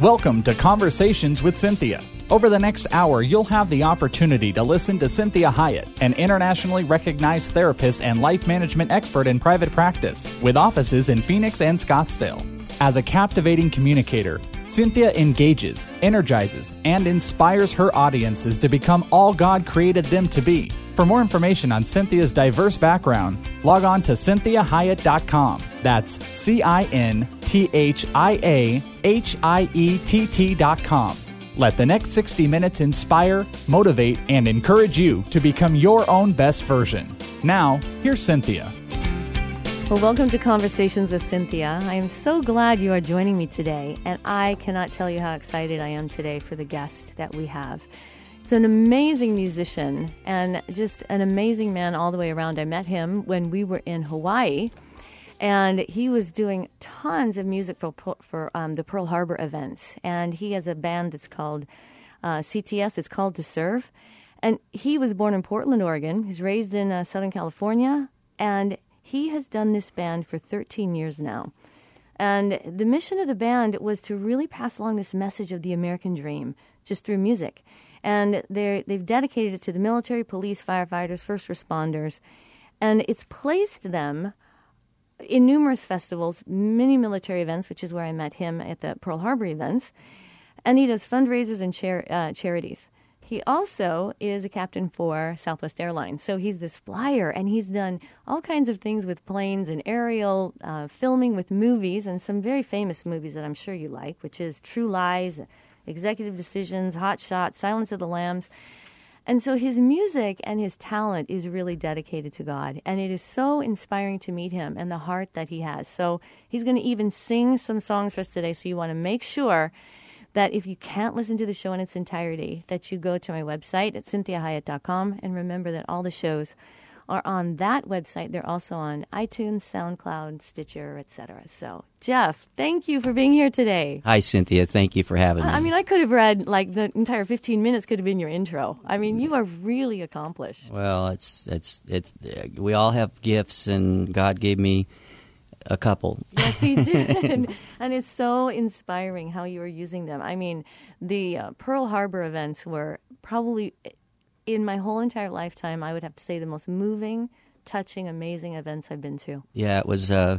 Welcome to Conversations with Cinthia. Over the next hour, you'll have the opportunity to listen to Cinthia Hiett, an internationally recognized therapist and life management expert in private practice, with offices in Phoenix and Scottsdale. As a captivating communicator, Cinthia engages, energizes, and inspires her audiences to become all God created them to be. For more information on Cinthia's diverse background, log on to cinthiahiett.com. That's C I N T H I A H I E T T.com. Let the next 60 minutes inspire, motivate, and encourage you to become your own best version. Now, here's Cinthia. Well, welcome to Conversations with Cinthia. I am so glad you are joining me today, and I cannot tell you how excited I am today for the guest that we have. It's an amazing musician and just an amazing man all the way around. I met him when we were in Hawaii, and he was doing tons of music for for um, the Pearl Harbor events. And he has a band that's called uh, CTS. It's called To Serve, and he was born in Portland, Oregon. He's raised in uh, Southern California, and he has done this band for 13 years now. And the mission of the band was to really pass along this message of the American dream just through music. And they've dedicated it to the military, police, firefighters, first responders. And it's placed them in numerous festivals, many military events, which is where I met him at the Pearl Harbor events. And he does fundraisers and char- uh, charities. He also is a captain for Southwest Airlines. So he's this flyer, and he's done all kinds of things with planes and aerial uh, filming with movies, and some very famous movies that I'm sure you like, which is True Lies, Executive Decisions, Hot Shot, Silence of the Lambs. And so his music and his talent is really dedicated to God. And it is so inspiring to meet him and the heart that he has. So he's going to even sing some songs for us today. So you want to make sure that if you can't listen to the show in its entirety, that you go to my website at cinthiahiett.com and remember that all the shows are on that website. They're also on iTunes, SoundCloud, Stitcher, etc. So, Jeff, thank you for being here today. Hi, Cinthia. Thank you for having me. I mean, I could have read like the entire 15 minutes could have been your intro. I mean, you are really accomplished. Well, it's it's it's uh, we all have gifts, and God gave me a couple. Yes, he did. and it's so inspiring how you are using them. I mean, the uh, Pearl Harbor events were probably, in my whole entire lifetime, I would have to say the most moving, touching, amazing events I've been to. Yeah, it was. Uh,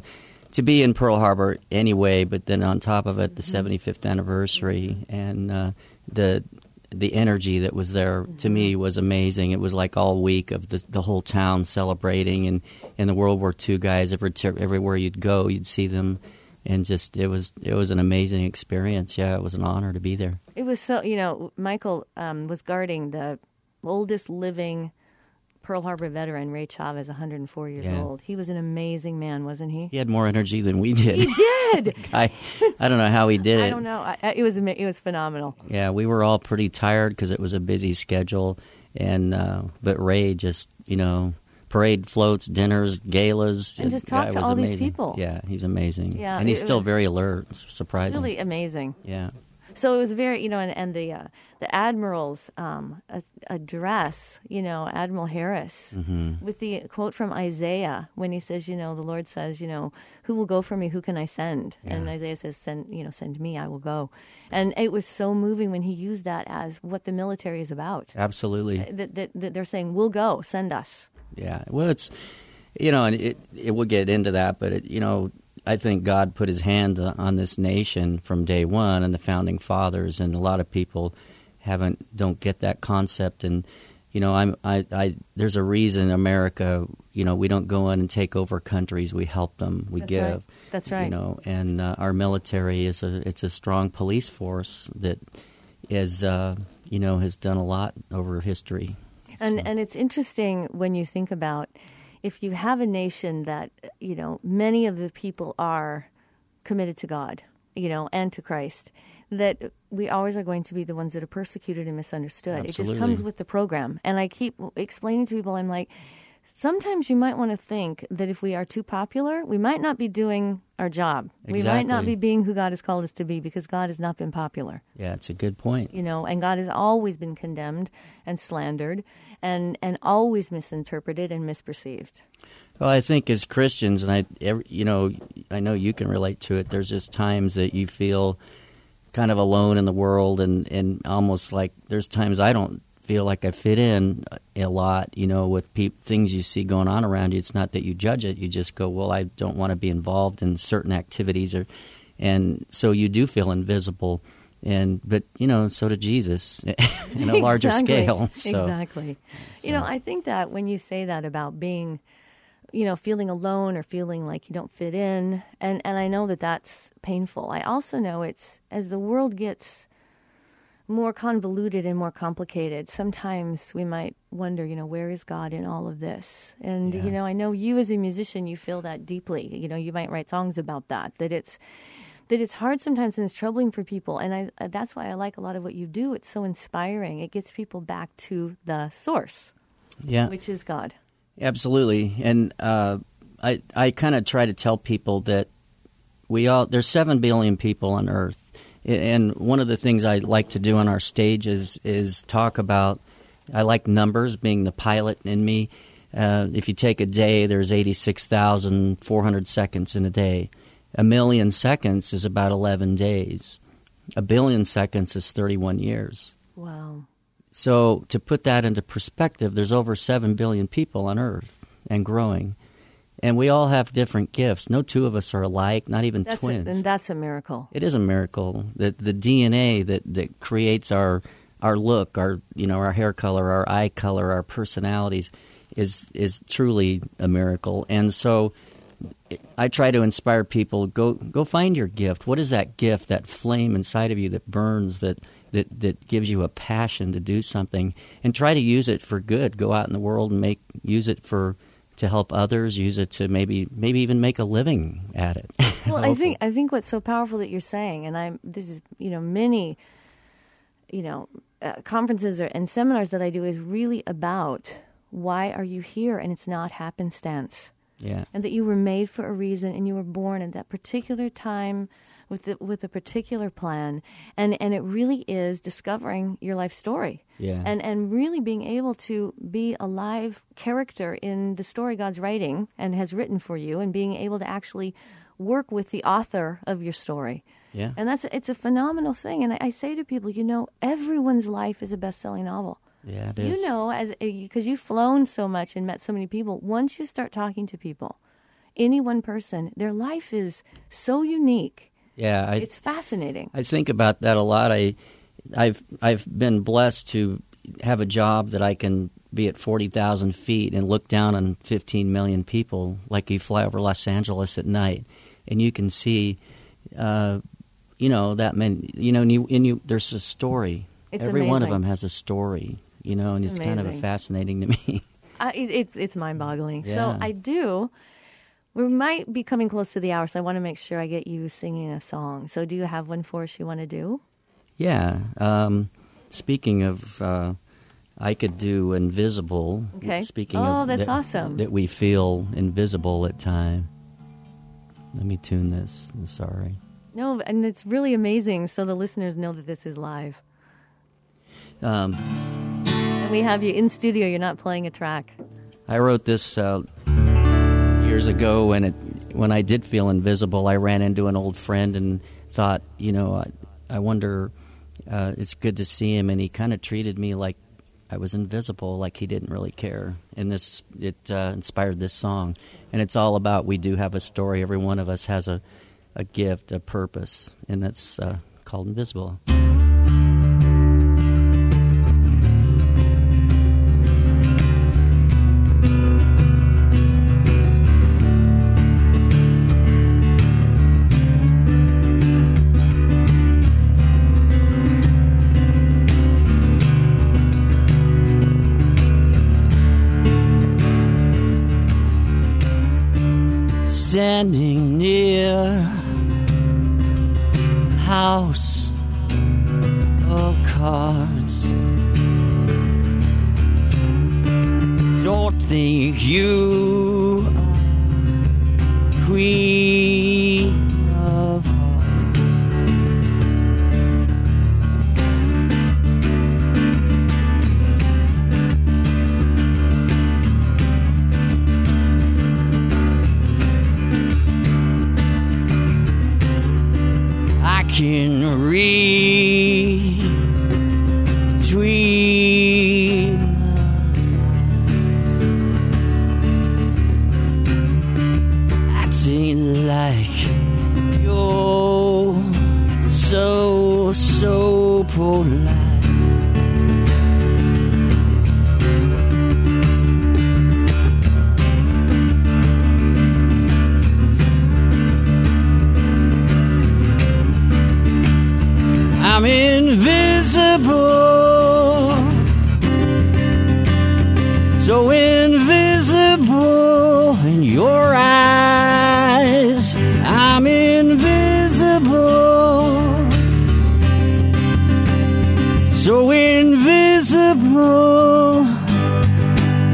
to be in Pearl Harbor anyway, but then on top of it, the mm-hmm. 75th anniversary and uh, the the energy that was there to me was amazing. It was like all week of the the whole town celebrating, and and the World War II guys. Every, everywhere you'd go, you'd see them, and just it was it was an amazing experience. Yeah, it was an honor to be there. It was so you know Michael um, was guarding the oldest living Pearl Harbor veteran Ray Chavez, 104 years yeah. old. He was an amazing man, wasn't he? He had more energy than we did. He did. I, I don't know how he did it. I don't know. I, it was it was phenomenal. Yeah, we were all pretty tired because it was a busy schedule, and uh, but Ray just you know parade floats, dinners, galas, and just talk to all amazing. these people. Yeah, he's amazing. Yeah, and he's still very alert. Surprising. Really amazing. Yeah. So it was very, you know, and, and the uh, the admiral's um, address, you know, Admiral Harris, mm-hmm. with the quote from Isaiah when he says, you know, the Lord says, you know, who will go for me? Who can I send? Yeah. And Isaiah says, send, you know, send me, I will go. And it was so moving when he used that as what the military is about. Absolutely. That, that, that they're saying, we'll go, send us. Yeah. Well, it's, you know, and it, it will get into that, but it, you know, I think God put His hand on this nation from day one, and the founding fathers, and a lot of people haven't don't get that concept. And you know, I'm I, I there's a reason America, you know, we don't go in and take over countries. We help them. We That's give. Right. That's right. You know, and uh, our military is a it's a strong police force that is uh, you know has done a lot over history. And so. and it's interesting when you think about if you have a nation that you know many of the people are committed to God, you know, and to Christ, that we always are going to be the ones that are persecuted and misunderstood. Absolutely. It just comes with the program. And I keep explaining to people, I'm like, sometimes you might want to think that if we are too popular, we might not be doing our job. Exactly. We might not be being who God has called us to be because God has not been popular. Yeah, it's a good point. You know, and God has always been condemned and slandered and and always misinterpreted and misperceived. Well, I think as Christians, and I, every, you know, I know you can relate to it. There's just times that you feel kind of alone in the world, and and almost like there's times I don't feel like I fit in a lot. You know, with pe- things you see going on around you. It's not that you judge it; you just go, well, I don't want to be involved in certain activities, or and so you do feel invisible and but you know so did jesus in a larger scale so Exactly. You know, I think that when you say that about being, you know, feeling alone or feeling like you don't fit in, and and I know that that's painful. I also know it's as the world gets more convoluted and more complicated. Sometimes we might wonder, you know, where is God in all of this? And Yeah. you know, I know you as a musician, you feel that deeply. You know, you might write songs about that. That it's that it's hard sometimes and it's troubling for people. And I uh, that's why I like a lot of what you do. It's so inspiring. It gets people back to the source, yeah which is God. Absolutely, and uh, I I kind of try to tell people that we all there's seven billion people on Earth, and one of the things I like to do on our stages is talk about. I like numbers being the pilot in me. Uh, if you take a day, there's eighty six thousand four hundred seconds in a day. A million seconds is about eleven days. A billion seconds is thirty one years. Wow. So to put that into perspective, there's over 7 billion people on Earth and growing. And we all have different gifts. No two of us are alike, not even That's a, twins. and that's a miracle. it is a miracle that the DNA that, that creates our our look, our you know, our hair color, our eye color, our personalities is is truly a miracle. And so I try to inspire people go go find your gift. What is that gift, that flame inside of you that burns that that that gives you a passion to do something and try to use it for good. Go out in the world and make use it for to help others, use it to maybe maybe even make a living at it. Well, I think I think what's so powerful that you're saying, and I'm this is you know many, you know, uh, conferences or, and seminars that I do is really about why are you here, and it's not happenstance, Yeah. and that you were made for a reason, and you were born at that particular time with the, with a particular plan, and and it really is discovering your life story. Yeah. And and really being able to be a live character in the story God's writing and has written for you, and being able to actually work with the author of your story. Yeah. And that's it's a phenomenal thing. And I, I say to people, you know, everyone's life is a best-selling novel. Yeah, it is. You know, as because you've flown so much and met so many people. Once you start talking to people, any one person, their life is so unique. Yeah, I It's fascinating. I think about that a lot. I I've I've been blessed to have a job that I can be at forty thousand feet and look down on fifteen million people, like you fly over Los Angeles at night, and you can see, uh, you know, that many, you know, and you, and you there's a story. It's Every one of them has a story, you know, and It's it's, kind of fascinating to me. I, it, it, it's mind-boggling. So I do. We might be coming close to the hour, so I want to make sure I get you singing a song. So, do you have one for us you want to do? yeah. Um, speaking of. Uh, I could do invisible. Okay. Speaking Oh, of that's that, awesome. That we feel invisible at time. Let me tune this. I'm sorry. No, and it's really amazing, so the listeners know that this is live. Um, we have you in studio. You're not playing a track. I wrote this uh, years ago, and it, when I did feel invisible, I ran into an old friend and thought, you know, I, I wonder. Uh, it's good to see him, and he kind of treated me like I was invisible, like he didn't really care. And this it uh, inspired this song, and it's all about we do have a story. Every one of us has a a gift, a purpose, and that's uh, called invisible. Standing near house of cards. Don't think you are queen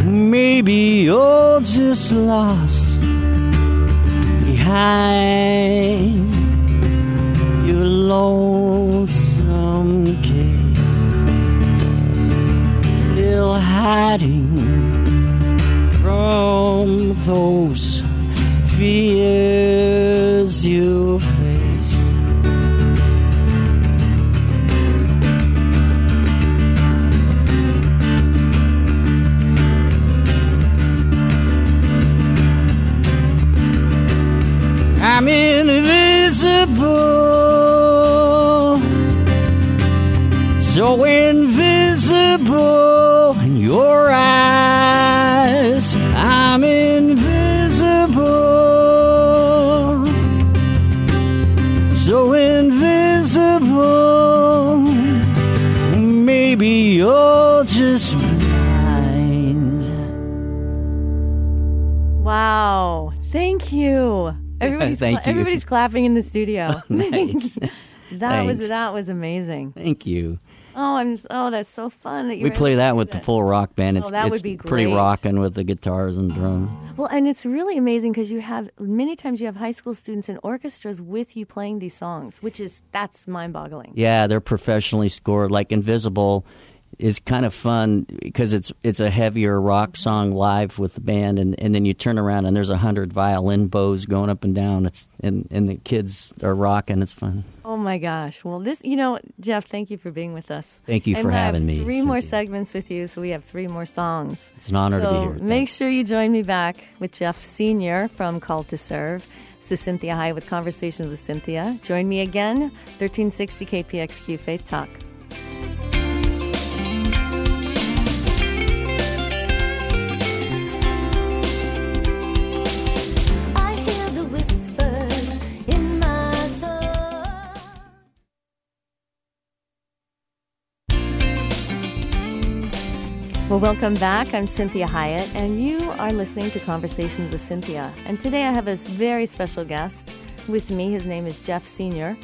Maybe you're just lost behind your lonesome case, still hiding from those fears you I'm invisible, so Everybody's, Thank cla- you. everybody's clapping in the studio. Oh, nice. that was that was amazing. Thank you. Oh, I'm oh, that's so fun that you We play that with the full rock band. Oh, it's, Oh, that it's would be great. pretty rocking with the guitars and drums. Well, and it's really amazing because you have many times you have high school students and orchestras with you playing these songs, which is that's mind-boggling. Yeah, they're professionally scored. Like Invisible is kind of fun because it's it's a heavier rock song live with the band, and, and then you turn around and there's a hundred violin bows going up and down. It's and and the kids are rocking. It's fun. Oh my gosh! Well, this you know, Jeff, thank you for being with us. Thank you And for having me, Three more segments with you, so we have three more songs. It's an honor so to be here. make sure you join me back with Jeff Senior from Called to Serve. This is Cinthia Hiett with Conversations with Cinthia. Join me again, 1360 KPXQ Faith Talk. Well, welcome back. I'm Cinthia Hiett, and you are listening to Conversations with Cinthia. And today I have a very special guest with me. His name is Jeff Senior,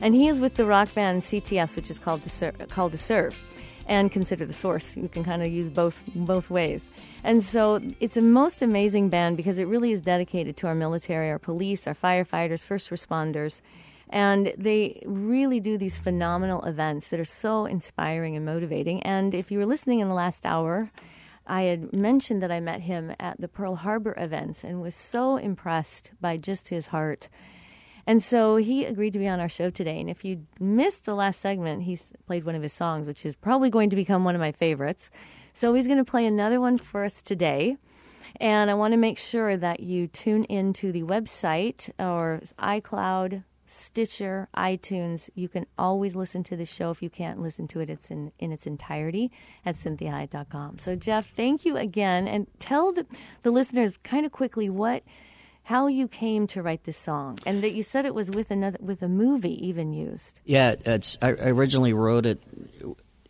and he is with the rock band CTS, which is called to Ser- called to serve, and consider the source. You can kind of use both both ways. And so it's a most amazing band because it really is dedicated to our military, our police, our firefighters, first responders. And they really do these phenomenal events that are so inspiring and motivating. And if you were listening in the last hour, I had mentioned that I met him at the Pearl Harbor events and was so impressed by just his heart. And so he agreed to be on our show today. And if you missed the last segment, he played one of his songs, which is probably going to become one of my favorites. So he's going to play another one for us today. And I want to make sure that you tune into the website or iCloud, Stitcher, iTunes. You can always listen to the show. If you can't listen to it, it's in, in its entirety at cinthiahiett.com. So, Jeff, thank you again. And tell the, the listeners kind of quickly what how you came to write this song and that you said it was with another with a movie even used Yeah, it's. I I originally wrote it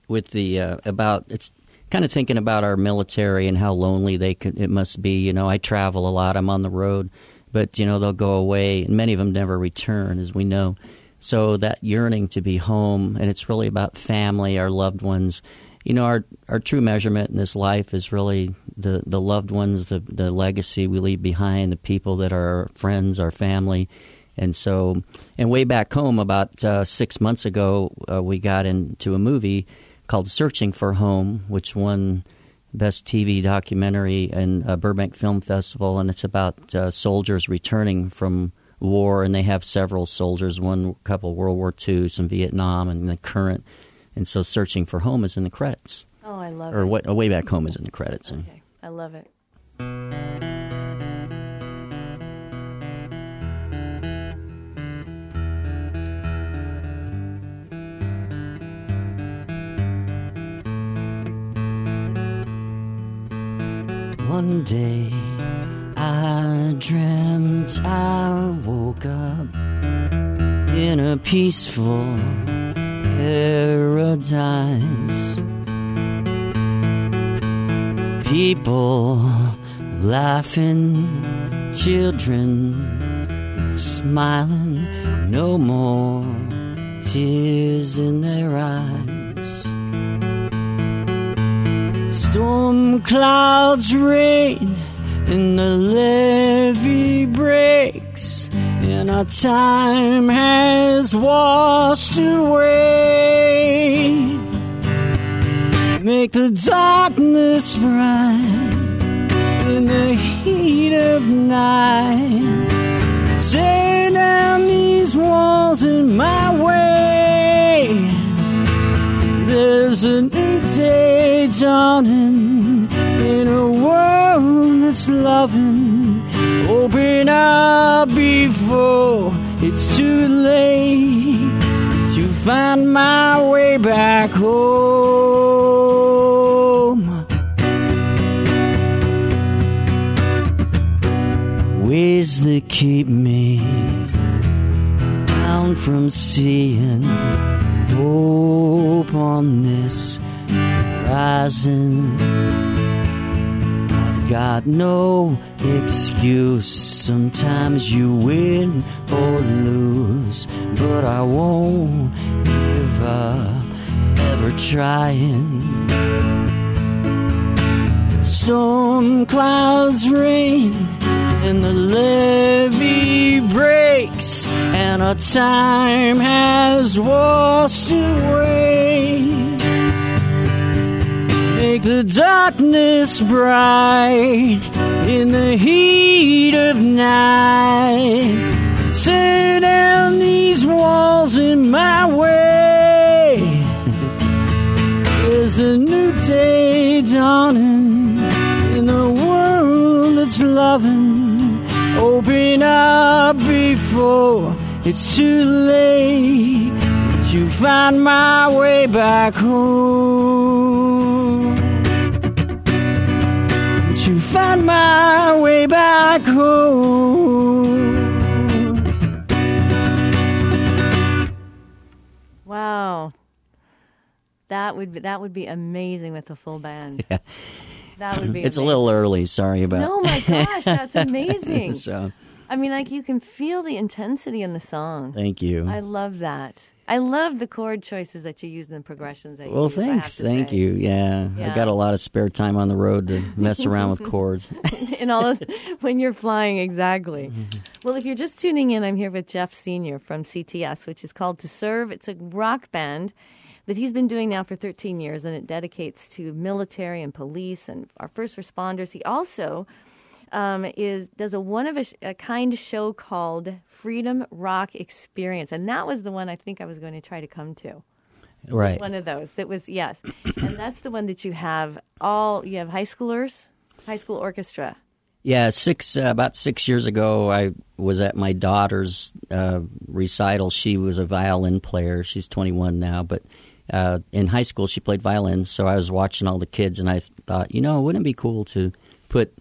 with the uh, about it's kind of thinking about our military and how lonely they could it must be. You know, I travel a lot. I'm on the road, but you know they'll go away, and many of them never return, as we know. So that yearning to be home, and it's really about family, our loved ones. You know, our our true measurement in this life is really the the loved ones, the the legacy we leave behind, the people that are our friends, our family. And so, and way back home, about uh, six months ago, uh, we got into a movie called Searching for Home, which won Best TV Documentary in uh, Burbank Film Festival. And it's about uh, soldiers returning from war, and they have several soldiers, one couple World War II, some Vietnam, and the current. And so, searching for home is in the credits, Oh, I love or it. what? Way back home is in the credits. Okay, I love it. One day I dreamt I woke up in a peaceful paradise. People laughing, children smiling, no more tears in their eyes. Storm clouds rain and the levee breaks and our time has washed away. Make the darkness bright in the heat of night. Dawning in a world that's loving. Open up before it's too late to find my way back home. Ways that keep me down from seeing hope on this horizon. I've got no excuse. Sometimes you win or lose, but I won't give up ever trying. Storm clouds rain and the levee breaks and our time has washed away. Make the darkness bright in the heat of night. Tear down these walls in my way. There's a new day dawning in a world that's loving. Open up before it's too late to find my way back home. Find my way back home. Wow. That would be, that would be amazing with a full band. Yeah. That would be. It's a little early. Sorry about. No, my gosh, that's amazing. so I mean, like you can feel the intensity in the song. thank you. I love that. I love the chord choices that you use and the progressions that you well, use. Thanks. Thank say. you. Yeah, Yeah. I got a lot of spare time on the road to mess around with chords. and all those when you're flying exactly Mm-hmm. well if you're just tuning in i'm here with jeff senior from cts which is called to serve it's a rock band that he's been doing now for 13 years and it dedicates to military and police and our first responders he also um, is does a one of a, a kind show called freedom rock experience and that was the one i think i was going to try to come to right. one of those that was yes and that's the one that you have all you have high schoolers high school orchestra Yeah, six uh, about six years ago, I was at my daughter's uh, recital. She was a violin player. She's 21 now, but uh, in high school she played violin. So I was watching all the kids, and I thought, you know, wouldn't it be cool to put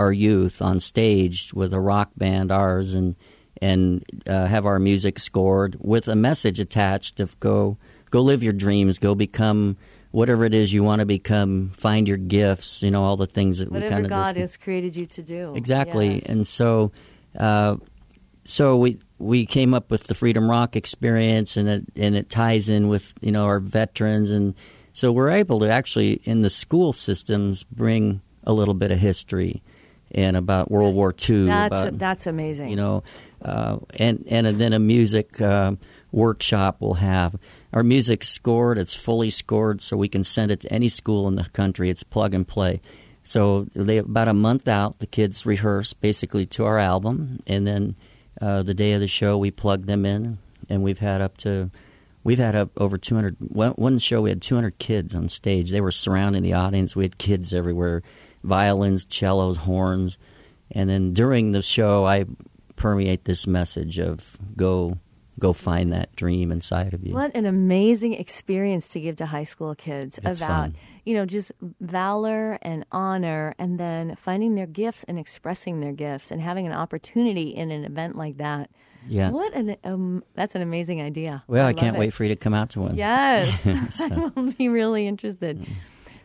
our youth on stage with a rock band, ours, and and uh, have our music scored with a message attached of go go live your dreams, go become whatever it is you want to become, find your gifts, you know, all the things that we Whatever kind of God has created you to do. Exactly, Yes. and so, uh, so we we came up with the Freedom Rock experience, and it and it ties in with you know our veterans, and so we're able to actually in the school systems bring a little bit of history and about World War II, that's about that's amazing. you know, uh, and and then a music uh, workshop we'll have. Our music's scored; it's fully scored, so we can send it to any school in the country. It's plug and play. So they about a month out, the kids rehearse basically to our album, and then uh, the day of the show, we plug them in, and we've had up to we've had up over 200. One, one show we had 200 kids on stage. They were surrounding the audience. We had kids everywhere, violins, cellos, horns, and then during the show, I permeate this message of go go find that dream inside of you. What an amazing experience to give to high school kids It's about, fun. you know, just valor and honor and then finding their gifts and expressing their gifts and having an opportunity in an event like that. Yeah. What an um, that's an amazing idea. Well, I, love can't it. wait for you to come out to one. Yes. I will be really interested.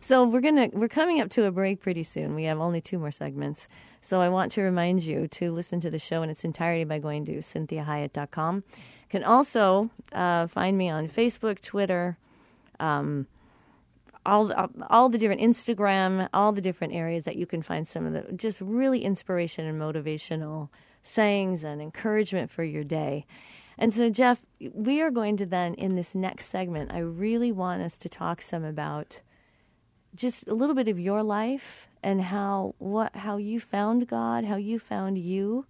So we're gonna we're coming up to a break pretty soon. We have only two more segments. So I want to remind you to listen to the show in its entirety by going to cinthiahiett.com. You can also uh, find me on Facebook, Twitter, um, all all the different Instagram, all the different areas that you can find some of the just really inspiration and motivational sayings and encouragement for your day. And so, Jeff, we are going to then in this next segment. I really want us to talk some about just a little bit of your life and how what how you found God, how you found you,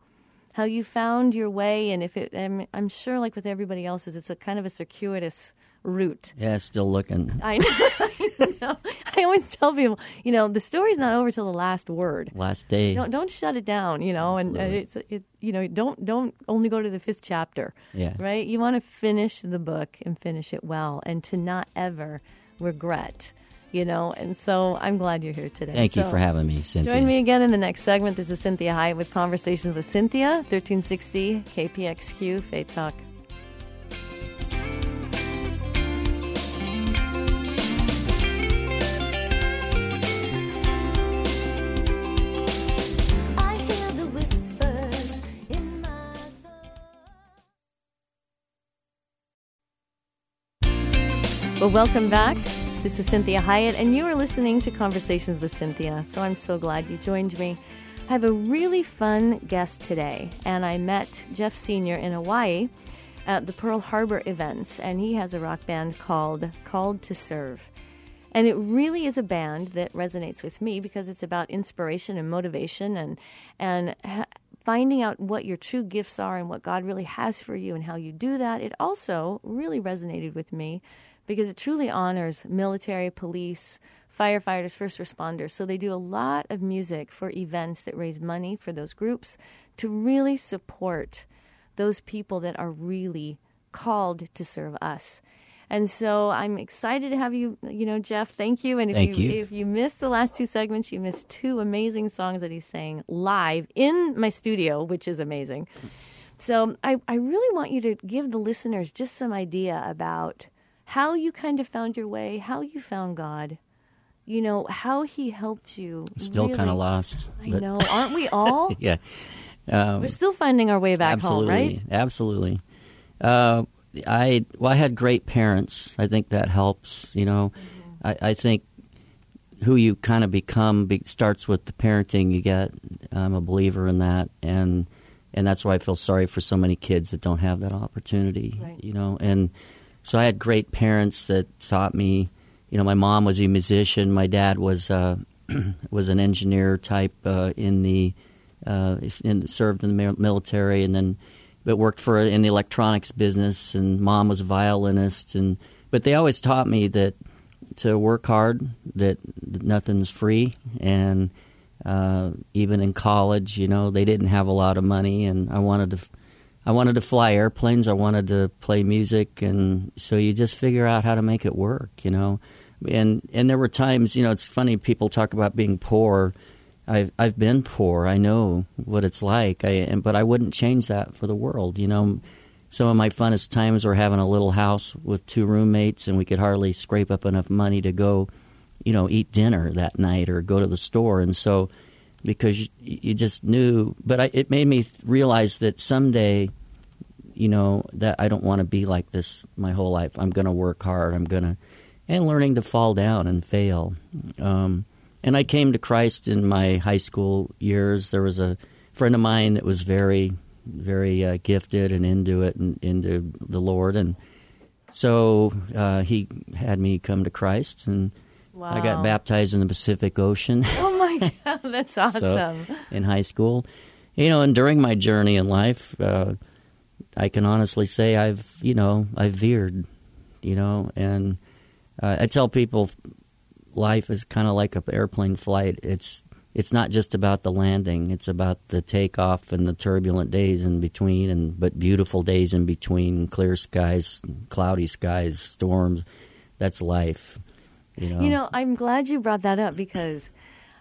how you found your way, and if it. I'm, I'm sure, like with everybody else's, it's a kind of a circuitous route. Yeah, still looking. I know. I know. I always tell people, you know, the story's not over till the last word. Last day. Don't don't shut it down, you know, and uh, it's it you know don't don't only go to the fifth chapter. Yeah. Right. You want to finish the book and finish it well, and to not ever regret, you know. And so I'm glad you're here today. Thank you for having me, Cinthia. Join me again in the next segment. This is Cinthia Hiett with Conversations with Cinthia, 1360 KPXQ Faith Talk. I hear the whispers in my thoughts. Well, welcome back. This is Cinthia Hiett, and you are listening to Conversations with Cinthia. So I'm so glad you joined me. I have a really fun guest today, and I met Jeff Senior in Hawaii at the Pearl Harbor events, and he has a rock band called Called to Serve. And it really is a band that resonates with me because it's about inspiration and motivation and and finding out what your true gifts are and what God really has for you and how you do that. It also really resonated with me because it truly honors military, police, firefighters, first responders. So they do a lot of music for events that raise money for those groups to really support those people that are really called to serve us. And so I'm excited to have you, you know, Jeff. Thank you. And if Thank you, you. if you missed the last two segments, you missed two amazing songs that he sang live in my studio, which is amazing. So I, I really want you to give the listeners just some idea about how you kind of found your way, how you found God, you know, how he helped you. Still really- kind of lost. I but- know, aren't we all? yeah. Um, We're still finding our way back absolutely, home, right? Absolutely. Uh, I well, I had great parents. I think that helps. You know, Mm-hmm. I, I think who you kind of become be, starts with the parenting you get. I'm a believer in that, and and that's why I feel sorry for so many kids that don't have that opportunity. Right. You know, and so I had great parents that taught me. You know, my mom was a musician. My dad was uh, was an engineer type uh, in the uh, in, served in the military, and then but worked for in the electronics business. And mom was a violinist, and but they always taught me that to work hard, that nothing's free, and uh, even in college, you know, they didn't have a lot of money, and I wanted to. I wanted to fly airplanes. I wanted to play music, and so you just figure out how to make it work, you know. And and there were times, you know, it's funny. People talk about being poor. I've I've been poor. I know what it's like. I and, but I wouldn't change that for the world. You know, some of my funnest times were having a little house with two roommates, and we could hardly scrape up enough money to go, you know, eat dinner that night or go to the store. And so, because you, you just knew, but I, it made me realize that someday, you know, that I don't want to be like this my whole life. I'm going to work hard. I'm going to, and learning to fall down and fail. Um, and I came to Christ in my high school years. There was a friend of mine that was very, very uh, gifted and into it and into the Lord, and so uh, he had me come to Christ, and I got baptized in the Pacific Ocean Oh my God, that's awesome. in high school, you know, and during my journey in life, uh, I can honestly say I've, you know, I've veered, you know, and uh, I tell people life is kind of like an airplane flight. It's it's not just about the landing; it's about the takeoff and the turbulent days in between, and but beautiful days in between, clear skies, cloudy skies, storms. That's life. You know. You know, I'm glad you brought that up because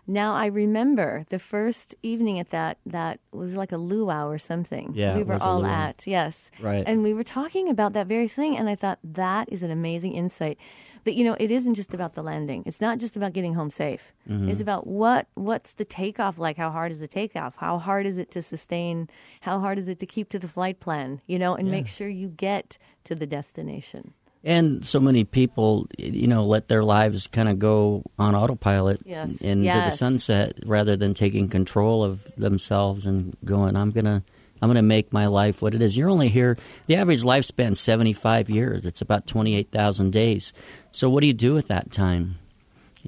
now I remember the first evening at that that was like a luau or something. Yeah, we were all at yes, Right. and we were talking about that very thing, and I thought that is an amazing insight. That you know, it isn't just about the landing. It's not just about getting home safe. Mm-hmm. It's about what what's the takeoff like? How hard is the takeoff? How hard is it to sustain? How hard is it to keep to the flight plan? You know, and make sure you get to the destination. And so many people, you know, let their lives kind of go on autopilot Yes. into the sunset rather than taking control of themselves and going, I'm going to. I'm going to make my life what it is. You're only here. The average lifespan 75 years. It's about 28,000 days. So what do you do with that time?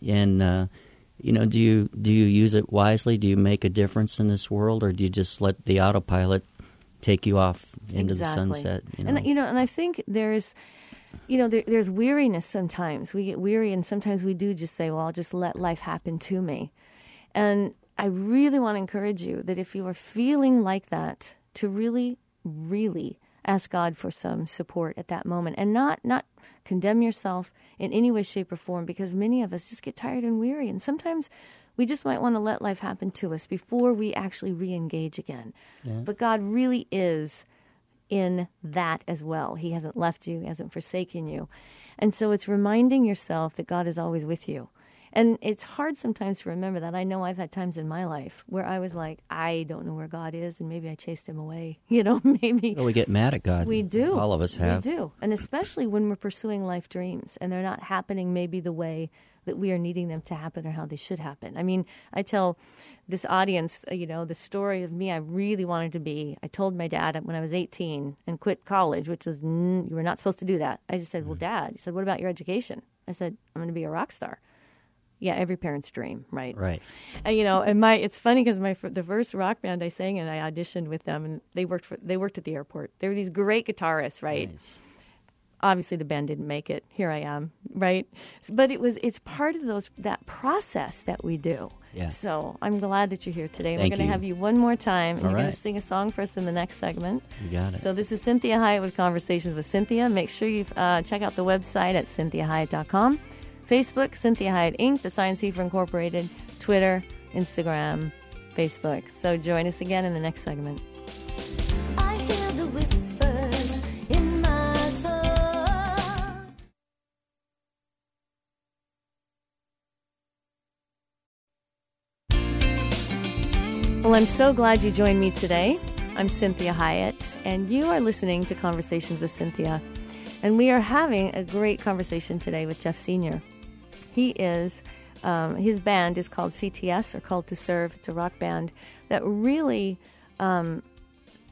And uh, you know, do you do you use it wisely? Do you make a difference in this world, or do you just let the autopilot take you off into the sunset? You know? And you know, and I think there's, you know, there, there's weariness sometimes. We get weary, and sometimes we do just say, "Well, I'll just let life happen to me." And I really want to encourage you that if you are feeling like that, to really, really ask God for some support at that moment, and not not condemn yourself in any way, shape, or form, because many of us just get tired and weary, and sometimes. We just might want to let life happen to us before we actually re engage again. But God really is in that as well. He hasn't left you, He hasn't forsaken you. And so it's reminding yourself that God is always with you. And it's hard sometimes to remember that. I know I've had times in my life where I was like, I don't know where God is, and maybe I chased him away. You know, maybe Well, we get mad at God. we do. All of us have. We do. And especially when we're pursuing life dreams and they're not happening maybe the way that we are needing them to happen or how they should happen. I mean, I tell this audience, uh, you know, the story of me I really wanted to be. I told my dad when I was 18 and quit college, which was, mm, you were not supposed to do that. I just said, well, dad, he said, what about your education? I said, I'm going to be a rock star. Yeah, every parent's dream, right? Right. And you know, and my it's funny because my the first rock band I sang and I auditioned with them, and they worked for they worked at the airport. They were these great guitarists, right? Obviously, the band didn't make it. Here I am, right? But it was it's part of those that process that we do. Yeah. So I'm glad that you're here today. Thank We're going to have you one more time, and All you're going right. to sing a song for us in the next segment. You got it. So this is Cinthia Hiett with Conversations with Cinthia. Make sure you uh, check out the website at cinthiahiett.com, Facebook, Cinthia Hiett Inc., that's INC for Incorporated, Twitter, Instagram, Facebook. So join us again in the next segment. I'm so glad you joined me today. I'm Cinthia Hiett, and you are listening to Conversations with Cinthia. And we are having a great conversation today with Jeff Senior. He is, um, his band is called CTS or Called to Serve. It's a rock band that really, um,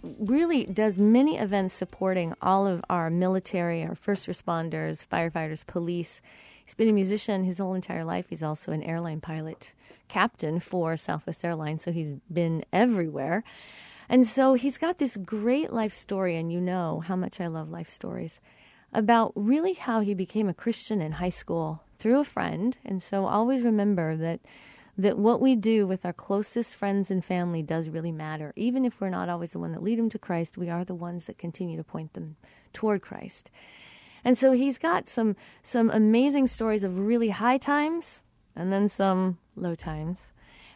really does many events supporting all of our military, our first responders, firefighters, police. He's been a musician his whole entire life. He's also an airline pilot, captain for Southwest Airlines, so he's been everywhere. And so he's got this great life story, and you know how much I love life stories about really how he became a Christian in high school through a friend. And so always remember that that what we do with our closest friends and family does really matter. Even if we're not always the one that lead them to Christ, we are the ones that continue to point them toward Christ. And so he's got some some amazing stories of really high times and then some low times.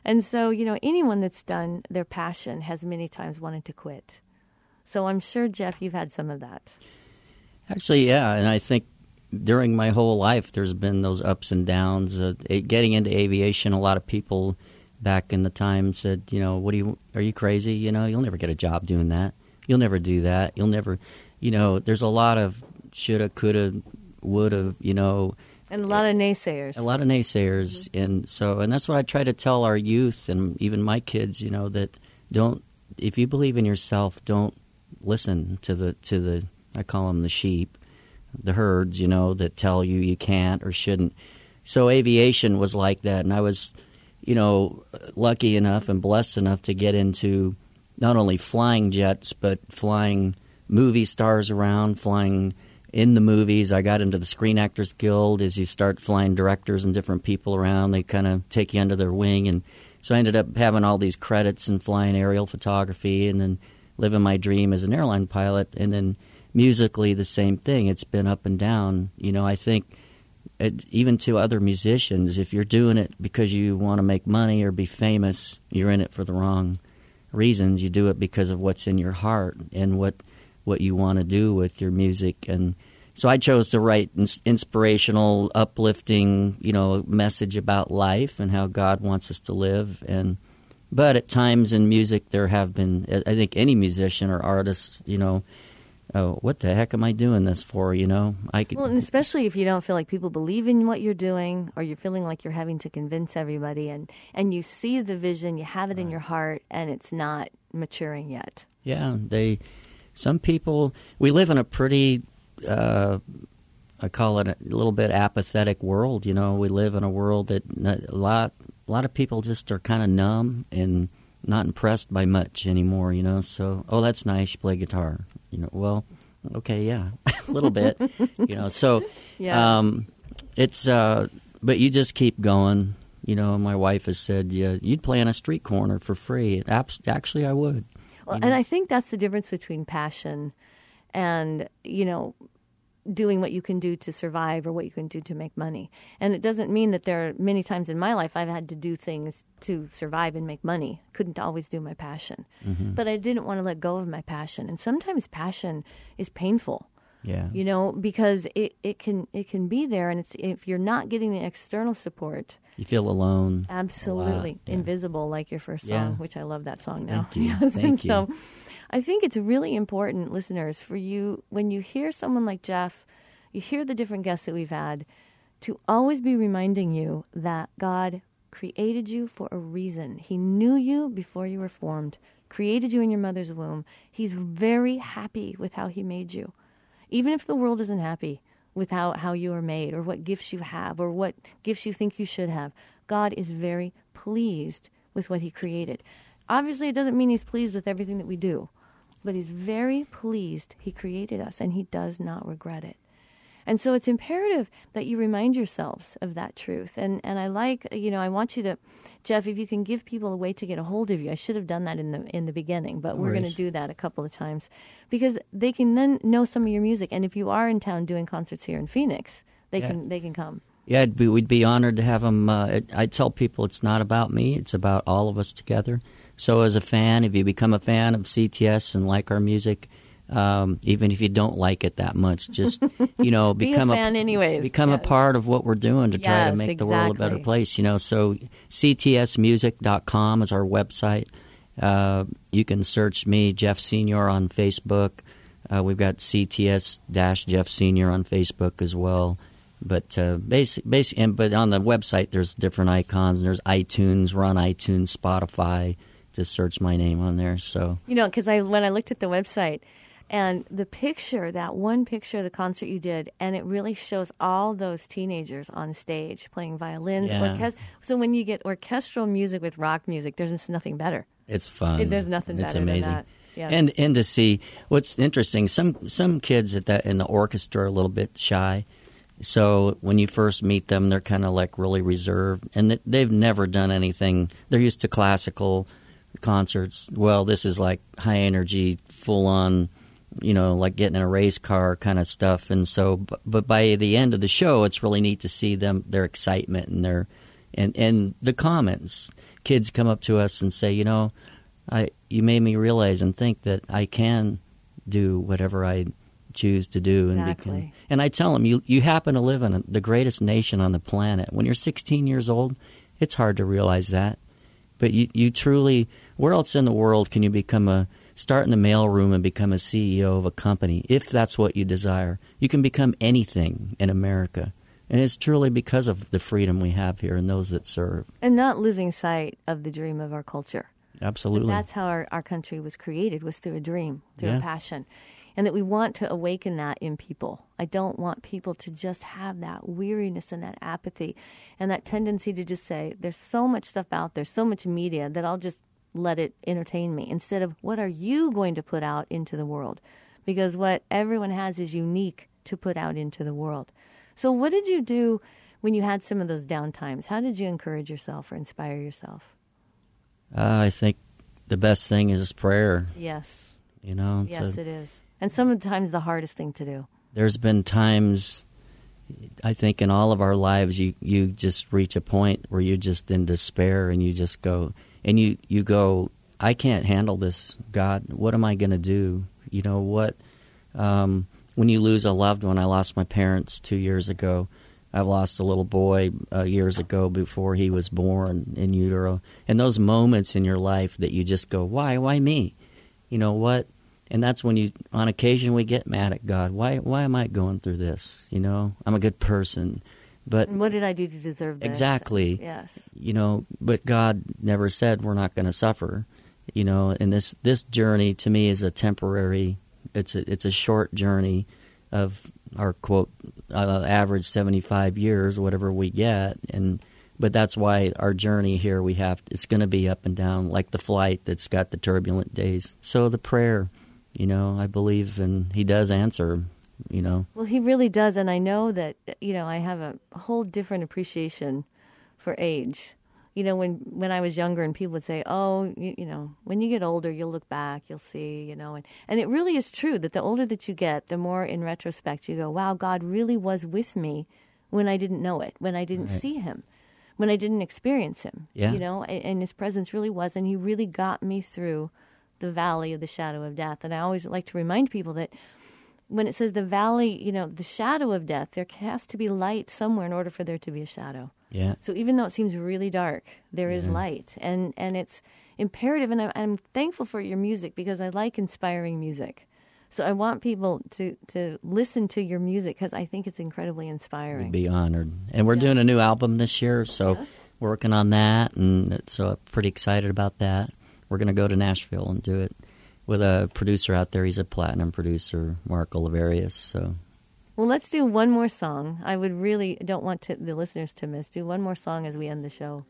And so, you know, anyone that's done their passion has many times wanted to quit. So I'm sure Jeff you've had some of that. Actually, yeah, and I think during my whole life, there's been those ups and downs. Uh, getting into aviation, a lot of people back in the time said, you know, what do you? Are you crazy? You know, you'll never get a job doing that. You'll never do that. You'll never, you know. There's a lot of shoulda, coulda, woulda. You know, And a lot of naysayers. a lot of naysayers, mm-hmm. and so and that's what I try to tell our youth and even my kids. You know that don't if you believe in yourself, don't listen to the to the I call them the sheep, the herds. You know that tell you you can't or shouldn't. So aviation was like that, and I was, you know, lucky enough and blessed enough to get into not only flying jets, but flying movie stars around, flying in the movies. I got into the Screen Actors Guild. As you start flying directors and different people around, they kind of take you under their wing. And so I ended up having all these credits and flying aerial photography and then living my dream as an airline pilot. And then musically, the same thing. It's been up and down. You know, I think it, even to other musicians, if you're doing it because you want to make money or be famous, you're in it for the wrong reasons. You do it because of what's in your heart and what what you want to do with your music. And so I chose to write ins- inspirational, uplifting, you know, message about life and how God wants us to live. And but at times in music, there have been, I think, any musician or artist, you know. Oh, what the heck am I doing this for? You know, I could. Well, and especially if you don't feel like people believe in what you're doing, or you're feeling like you're having to convince everybody, and and you see the vision, you have it in your heart, and it's not maturing yet. Yeah, they. Some people. We live in a pretty. Uh, I call it a little bit apathetic world. You know, we live in a world that a lot. A lot of people just are kind of numb and not impressed by much anymore. You know, so oh, that's nice. You play guitar. You know, well, okay, yeah, a little bit. you know, so Yeah. um, it's. Uh, but you just keep going. You know, my wife has said, "Yeah, you'd play on a street corner for free." Abs- actually, I would. Well, and mm-hmm. I think that's the difference between passion and, you know, doing what you can do to survive or what you can do to make money. And it doesn't mean that there are many times in my life I've had to do things to survive and make money. Couldn't always do my passion. Mm-hmm. But I didn't want to let go of my passion. And sometimes passion is painful. Yeah. You know, because it, it can it can be there and it's if you're not getting the external support, You feel alone. absolutely yeah. invisible like your first song Yeah. which i love that song now Thank you. Yes, Thank and you. so i think it's really important listeners for you when you hear someone like jeff you hear the different guests that we've had to always be reminding you that god created you for a reason he knew you before you were formed created you in your mother's womb he's very happy with how he made you even if the world isn't happy with how, how you are made or what gifts you have or what gifts you think you should have, God is very pleased with what He created. Obviously, it doesn't mean He's pleased with everything that we do, but He's very pleased He created us and He does not regret it. And so it's imperative that you remind yourselves of that truth. And and I like, you know, I want you to, Jeff, if you can give people a way to get a hold of you. I should have done that in the in the beginning, but we're going to do that a couple of times because they can then know some of your music. And if you are in town doing concerts here in Phoenix, they Yeah. can they can come. Yeah, be, we'd be honored to have them. Uh, it, I tell people it's not about me; it's about all of us together. So, as a fan, if you become a fan of CTS and like our music, um, even if you don't like it that much, just you know, Be a become fan anyways, Become a part of what we're doing to try to Yes, make the world a better place. You know, so ctsmusic.com is our website. Uh, you can search me, Jeff Senior, on Facebook. Uh, we've got CTS dash Jeff Senior on Facebook as well. But uh, basic, basic, and but on the website there's different icons. There's iTunes. We're on iTunes, Spotify. Just search my name on there. So You know, because I when I looked at the website and the picture, that one picture of the concert you did, and it really shows all those teenagers on stage playing violins. Yeah. orches- so when you get orchestral music with rock music, there's just nothing better. It's fun. There's nothing it's better than amazing. that. Yeah. And and to see what's interesting, some some kids at that in the orchestra are a little bit shy. So when you first meet them, they're kind of like really reserved, and they've never done anything. They're used to classical concerts. Well, this is like high energy, full on, you know, like getting in a race car kind of stuff. And so, but, but by the end of the show, it's really neat to see them their excitement and their and and the comments. Kids come up to us and say, you know, I you made me realize and think that I can do whatever I choose to do and Exactly. become. And I tell them, you you happen to live in the greatest nation on the planet. When you're 16 years old, it's hard to realize that. But you you truly, where else in the world can you become a start in the mailroom and become a CEO of a company if that's what you desire? You can become anything in America. And it's truly because of the freedom we have here and those that serve. and not losing sight of the dream of our culture. Absolutely. That's how our, our country was created, was through a dream, through Yeah. a passion. And that we want to awaken that in people. I don't want people to just have that weariness and that apathy and that tendency to just say, there's so much stuff out there, so much media that I'll just let it entertain me instead of what are you going to put out into the world? Because what everyone has is unique to put out into the world. So, what did you do when you had some of those down times? How did you encourage yourself or inspire yourself? Uh, I think the best thing is prayer. Yes. You know, Yes, to- it is. And sometimes the hardest thing to do. there's been times I think in all of our lives you you just reach a point where you're just in despair and you just go and you you go I can't handle this God. What am I going to do? You know what um, when you lose a loved one I lost my parents 2 years ago. I've lost a little boy uh, years ago before he was born in utero. And those moments in your life that you just go why why me? You know what? And that's when you on occasion we get mad at god. Why why am i going through this? You know i'm a good person but And what did I do to deserve this? Exactly. Yes. you know but god never said we're not going to suffer you know and this this journey to me is a temporary it's a it's a short journey of our quote uh, average 75 years whatever we get and but that's why our journey here we have it's going to be up and down like the flight that's got the turbulent days so the prayer you know i believe and he does answer you know Well, he really does, and I know that you know I have a whole different appreciation for age. You know, when when I was younger, and people would say, "Oh, you, you know, when you get older, you'll look back, you'll see," you know, and and it really is true that the older that you get, the more in retrospect you go, "Wow, God really was with me when I didn't know it, when I didn't Right. see Him." When I didn't experience him, Yeah. you know, and, and his presence really was, and he really got me through the valley of the shadow of death. And I always like to remind people that when it says the valley, you know, the shadow of death, there has to be light somewhere in order for there to be a shadow. yeah So even though it seems really dark, there is light, and and it's imperative. And I'm, I'm thankful for your music because I like inspiring music. So I want people to to listen to your music because I think it's incredibly inspiring. We'd be honored. And we're Yeah. doing a new album this year, so Yes. working on that, and so I'm pretty excited about that. We're going to go to Nashville and do it with a producer out there. He's a platinum producer, Mark Oliverius. So Well, let's do one more song. I would really don't want to, the listeners to miss. Do one more song as we end the show.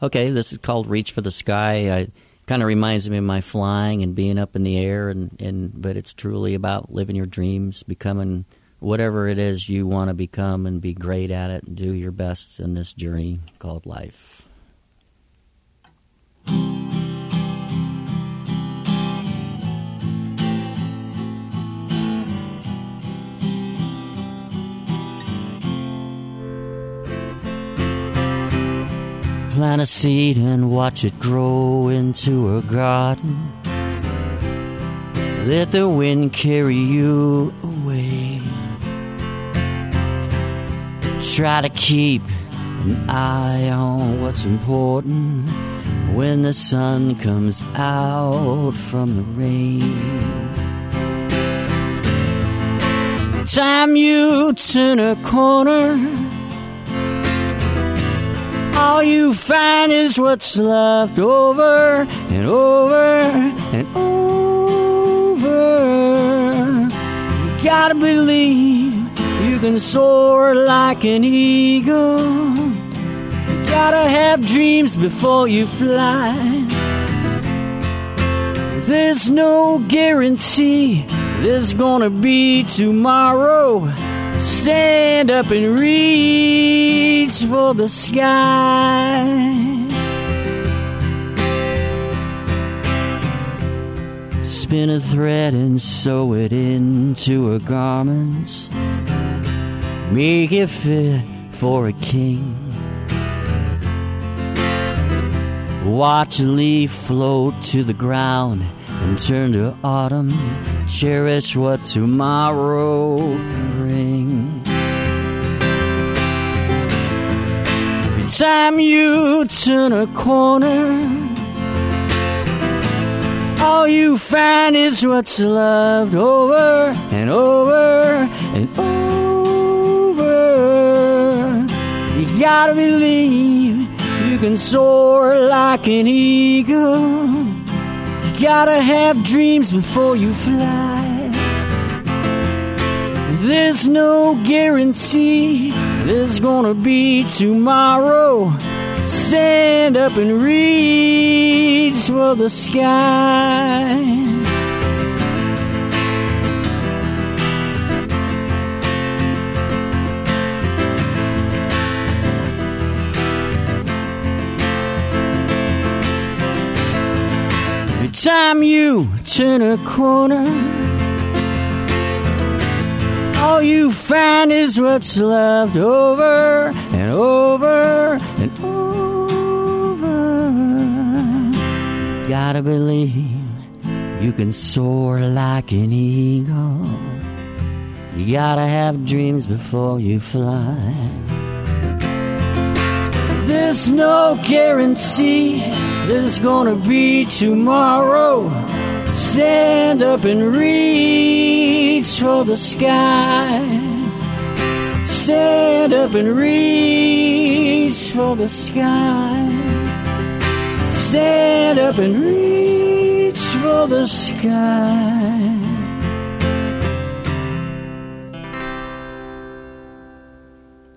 Okay, this is called "Reach for the Sky." I kind of reminds me of my flying and being up in the air, and, and but it's truly about living your dreams, becoming whatever it is you want to become, and be great at it, and do your best in this journey called life. Plant a seed and watch it grow into a garden. Let the wind carry you away. Try to keep an eye on what's important when the sun comes out from the rain. Time you turn a corner. All you find is what's left over and over and over. You gotta believe you can soar like an eagle. You gotta have dreams before you fly. There's no guarantee there's gonna be tomorrow. Stand up and reach for the sky. Spin a thread and sew it into a garment. Make it fit for a king. Watch a leaf float to the ground and turn to autumn. Cherish what tomorrow can bring. Time you turn a corner, all you find is what's loved over and over and over. You gotta believe you can soar like an eagle. You gotta have dreams before you fly. There's no guarantee there's gonna be tomorrow. Stand up and reach for the sky. Every time you turn a corner, all you find is what's left over and over and over. Gotta believe you can soar like an eagle. You gotta have dreams before you fly. There's no guarantee there's gonna be tomorrow. Stand up and reach for the sky. Stand up and reach for the sky. Stand up and reach for the sky.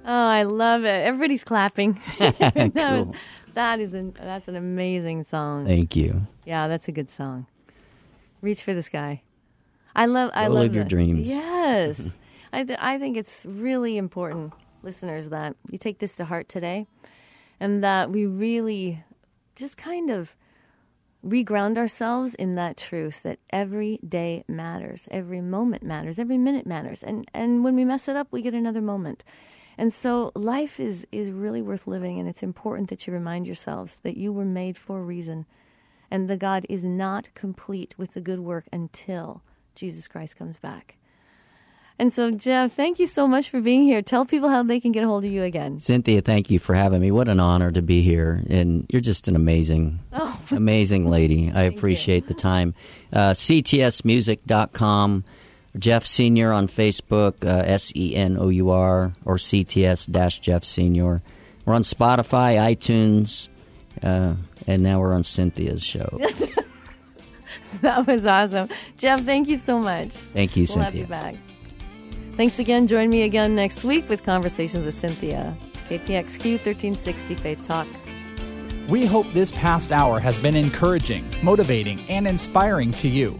Oh, I love it. Everybody's clapping. that, was, that is an, that's an amazing song. Thank you. Yeah, that's a good song. Reach for the sky. I love. I Go love live your that. dreams. Yes, I th- I think it's really important, listeners, that you take this to heart today, and that we really just kind of reground ourselves in that truth that every day matters, every moment matters, every minute matters, and and when we mess it up, we get another moment. And so life is is really worth living, and it's important that you remind yourselves that you were made for a reason and the God is not complete with the good work until Jesus Christ comes back. And so, Jeff, thank you so much for being here. Tell people how they can get a hold of you again. Cinthia, thank you for having me. What an honor to be here. And you're just an amazing, Oh. amazing lady. I appreciate the time. Uh, CTSmusic.com, Jeff Senior on Facebook, uh, S E N O U R, or CTS dash Jeff Senior. We're on Spotify, iTunes, uh, and now we're on Cinthia's show. That was awesome. Jeff, thank you so much. Thank you, We'll have you back. Thanks again. Join me again next week with Conversations with Cinthia. KPXQ 1360 Faith Talk. We hope this past hour has been encouraging, motivating, and inspiring to you.